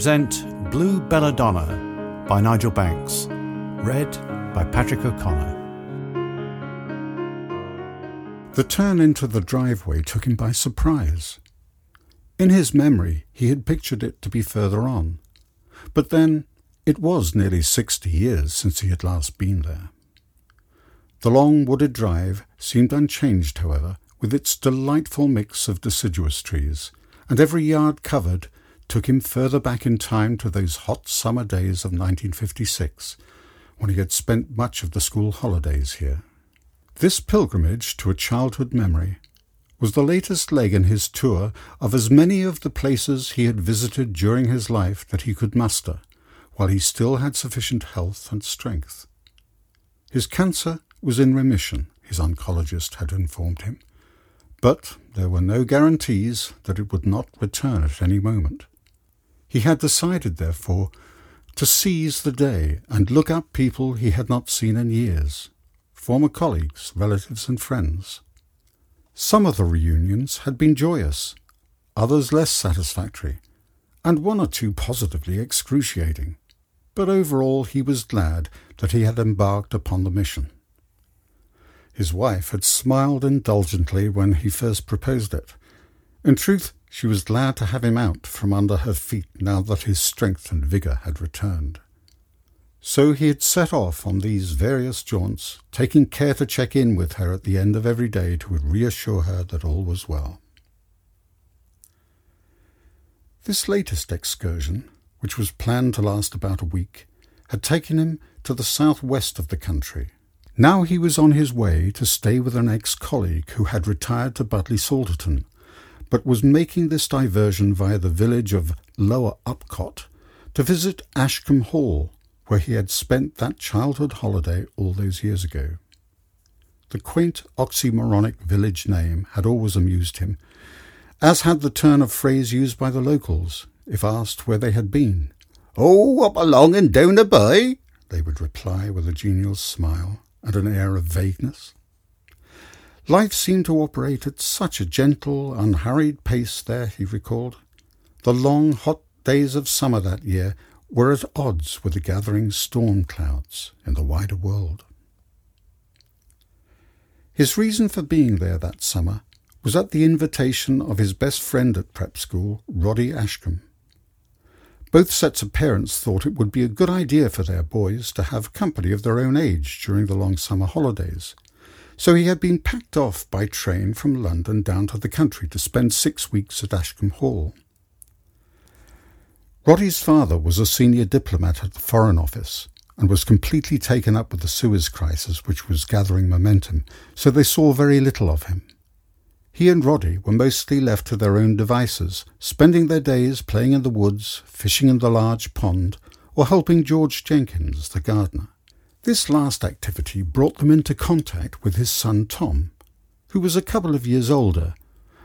present Blue Belladonna by Nigel Banks, read by Patrick O'Connor. The turn into the driveway took him by surprise. In his memory, he had pictured it to be further on, but then it was nearly sixty years since he had last been there. The long wooded drive seemed unchanged, however, with its delightful mix of deciduous trees, and every yard covered took him further back in time to those hot summer days of 1956, when he had spent much of the school holidays here. This pilgrimage to a childhood memory was the latest leg in his tour of as many of the places he had visited during his life that he could muster, while he still had sufficient health and strength. His cancer was in remission, his oncologist had informed him, but there were no guarantees that it would not return at any moment. He had decided, therefore, to seize the day and look up people he had not seen in years, former colleagues, relatives, and friends. Some of the reunions had been joyous, others less satisfactory, and one or two positively excruciating. But overall he was glad that he had embarked upon the mission. His wife had smiled indulgently when he first proposed it. In truth, she was glad to have him out from under her feet now that his strength and vigour had returned. So he had set off on these various jaunts, taking care to check in with her at the end of every day to reassure her that all was well. This latest excursion, which was planned to last about a week, had taken him to the southwest of the country. Now he was on his way to stay with an ex-colleague who had retired to Budleigh Salterton but was making this diversion via the village of Lower Upcott to visit Ashcombe Hall, where he had spent that childhood holiday all those years ago. The quaint oxymoronic village name had always amused him, as had the turn of phrase used by the locals if asked where they had been. Oh, up along and down a bay, they would reply with a genial smile and an air of vagueness. Life seemed to operate at such a gentle, unhurried pace there, he recalled. The long, hot days of summer that year were at odds with the gathering storm clouds in the wider world. His reason for being there that summer was at the invitation of his best friend at prep school, Roddy Ashcombe. Both sets of parents thought it would be a good idea for their boys to have company of their own age during the long summer holidays, so he had been packed off by train from London down to the country to spend six weeks at Ashcombe Hall. Roddy's father was a senior diplomat at the Foreign Office and was completely taken up with the Suez crisis which was gathering momentum, so they saw very little of him. He and Roddy were mostly left to their own devices, spending their days playing in the woods, fishing in the large pond, or helping George Jenkins, the gardener. This last activity brought them into contact with his son Tom, who was a couple of years older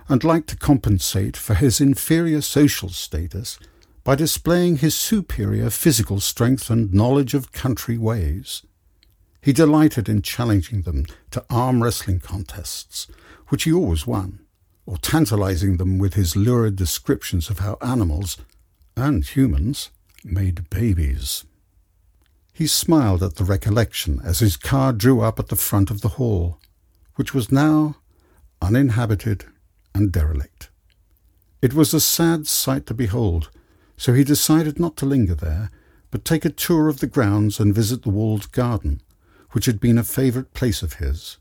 and liked to compensate for his inferior social status by displaying his superior physical strength and knowledge of country ways. He delighted in challenging them to arm wrestling contests, which he always won, or tantalizing them with his lurid descriptions of how animals, and humans, made babies. He smiled at the recollection as his car drew up at the front of the hall, which was now uninhabited and derelict. It was a sad sight to behold, so he decided not to linger there, but take a tour of the grounds and visit the walled garden, which had been a favourite place of his.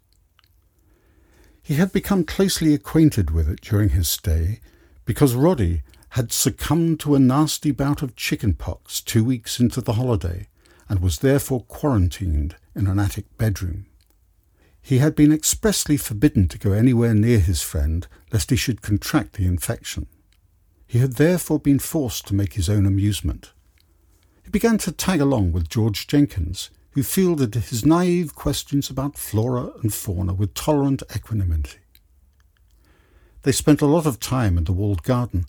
He had become closely acquainted with it during his stay, because Roddy had succumbed to a nasty bout of chicken pox two weeks into the holiday, and was therefore quarantined in an attic bedroom. He had been expressly forbidden to go anywhere near his friend lest he should contract the infection. He had therefore been forced to make his own amusement. He began to tag along with George Jenkins, who fielded his naive questions about flora and fauna with tolerant equanimity. They spent a lot of time in the walled garden,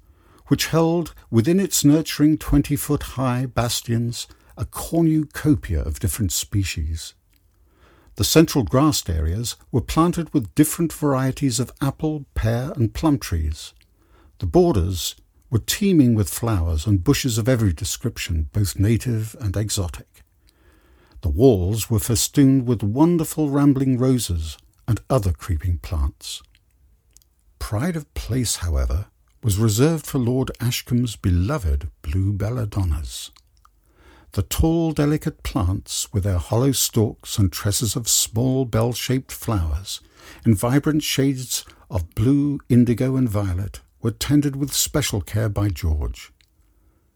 which held within its nurturing twenty foot high bastions a cornucopia of different species. The central grassed areas were planted with different varieties of apple, pear, and plum trees. The borders were teeming with flowers and bushes of every description, both native and exotic. The walls were festooned with wonderful rambling roses and other creeping plants. Pride of place, however, was reserved for Lord Ashcombe's beloved blue belladonnas. The tall, delicate plants, with their hollow stalks and tresses of small bell shaped flowers, in vibrant shades of blue, indigo, and violet, were tended with special care by George.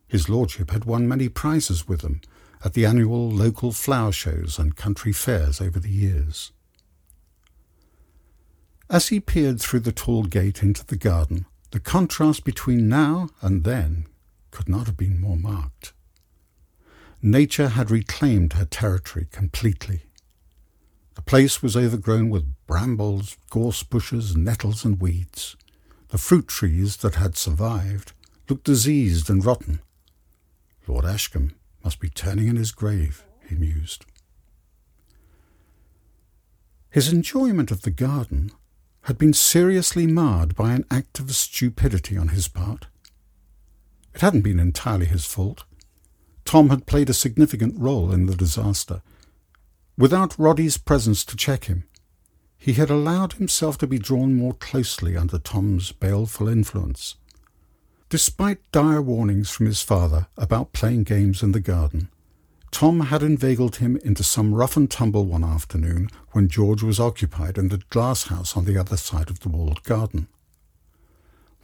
His lordship had won many prizes with them at the annual local flower shows and country fairs over the years. As he peered through the tall gate into the garden, the contrast between now and then could not have been more marked. Nature had reclaimed her territory completely. The place was overgrown with brambles, gorse bushes, nettles, and weeds. The fruit trees that had survived looked diseased and rotten. Lord Ashcombe must be turning in his grave, he mused. His enjoyment of the garden had been seriously marred by an act of stupidity on his part. It hadn't been entirely his fault. Tom had played a significant role in the disaster. Without Roddy's presence to check him, he had allowed himself to be drawn more closely under Tom's baleful influence. Despite dire warnings from his father about playing games in the garden, Tom had inveigled him into some rough and tumble one afternoon when George was occupied in the glass house on the other side of the walled garden.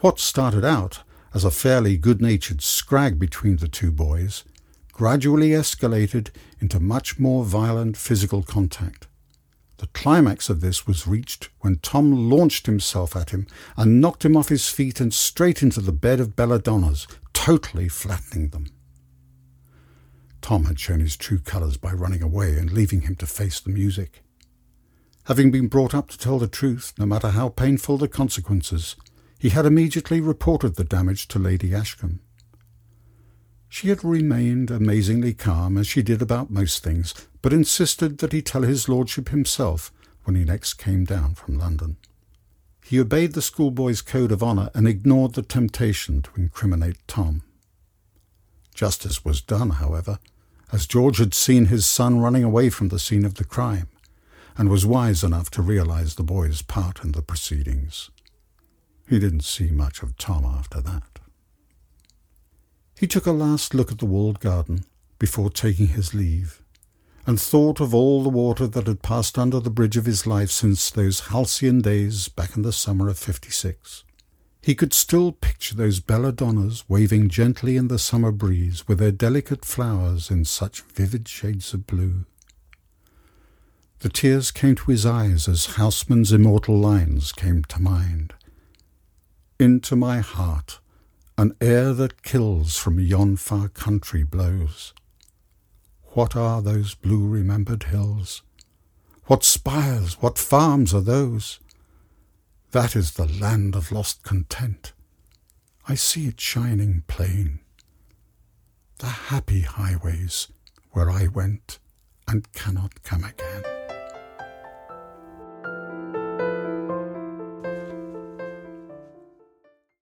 What started out as a fairly good-natured scrag between the two boys gradually escalated into much more violent physical contact. The climax of this was reached when Tom launched himself at him and knocked him off his feet and straight into the bed of belladonnas, totally flattening them. Tom had shown his true colours by running away and leaving him to face the music. Having been brought up to tell the truth, no matter how painful the consequences, he had immediately reported the damage to Lady Ashcombe. She had remained amazingly calm, as she did about most things, but insisted that he tell his lordship himself when he next came down from London. He obeyed the schoolboy's code of honour and ignored the temptation to incriminate Tom. Justice was done, however, as George had seen his son running away from the scene of the crime, and was wise enough to realize the boy's part in the proceedings. He didn't see much of Tom after that. He took a last look at the walled garden before taking his leave, and thought of all the water that had passed under the bridge of his life since those halcyon days back in the summer of fifty six. He could still picture those belladonnas waving gently in the summer breeze with their delicate flowers in such vivid shades of blue. The tears came to his eyes as Housman's immortal lines came to mind. Into my heart an air that kills from yon far country blows. What are those blue remembered hills? What spires, what farms are those? That is the land of lost content. I see it shining plain. The happy highways where I went and cannot come again.